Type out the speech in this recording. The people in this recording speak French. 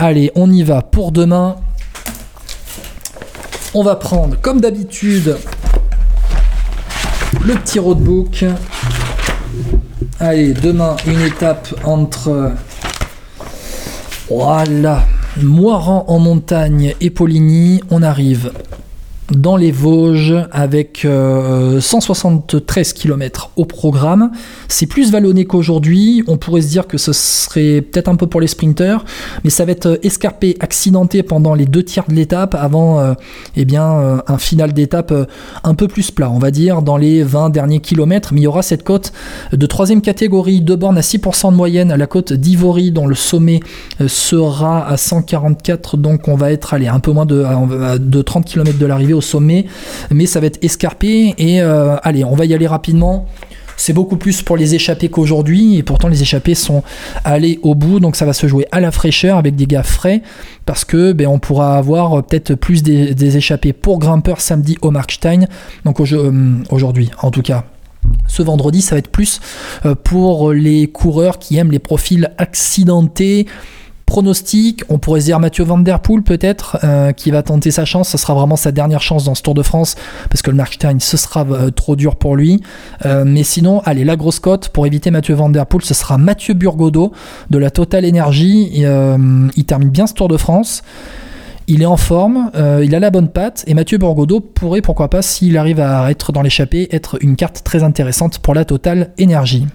Allez, on y va pour demain. On va prendre, comme d'habitude, le petit roadbook. Allez, demain, une étape entre. Voilà. Moiran en montagne et Poligny. On arrive dans les Vosges avec 173 euh, km au programme. C'est plus vallonné qu'aujourd'hui. On pourrait se dire que ce serait peut-être un peu pour les sprinters, mais ça va être euh, escarpé, accidenté pendant les deux tiers de l'étape avant euh, eh bien, un final d'étape un peu plus plat, on va dire, dans les 20 derniers kilomètres. Mais il y aura cette côte de troisième catégorie, de bornes à 6% de moyenne, la côte d'Ivory, dont le sommet sera à 144, donc on va être allez, un peu moins de 30 km de l'arrivée au sommet, mais ça va être escarpé. Et euh, allez, on va y aller rapidement. C'est beaucoup plus pour les échappés qu'aujourd'hui, et pourtant les échappés sont allés au bout, donc ça va se jouer à la fraîcheur avec des gars frais, parce que ben, on pourra avoir peut-être plus des, échappés pour grimpeurs samedi au Markstein, donc euh, aujourd'hui en tout cas. Ce vendredi, ça va être plus euh, pour les coureurs qui aiment les profils accidentés, Pronostic, on pourrait dire Mathieu Van Poel peut-être, euh, qui va tenter sa chance. Ce sera vraiment sa dernière chance dans ce Tour de France, parce que le Markstein, ce sera euh, trop dur pour lui. Euh, mais sinon, allez, la grosse cote, pour éviter Mathieu Van Der Poel, ce sera Mathieu Burgodo de la Total Energy. il termine bien ce Tour de France. Il est en forme, il a la bonne patte, et Mathieu Burgodo pourrait, pourquoi pas, s'il arrive à être dans l'échappée, être une carte très intéressante pour la Total Energy.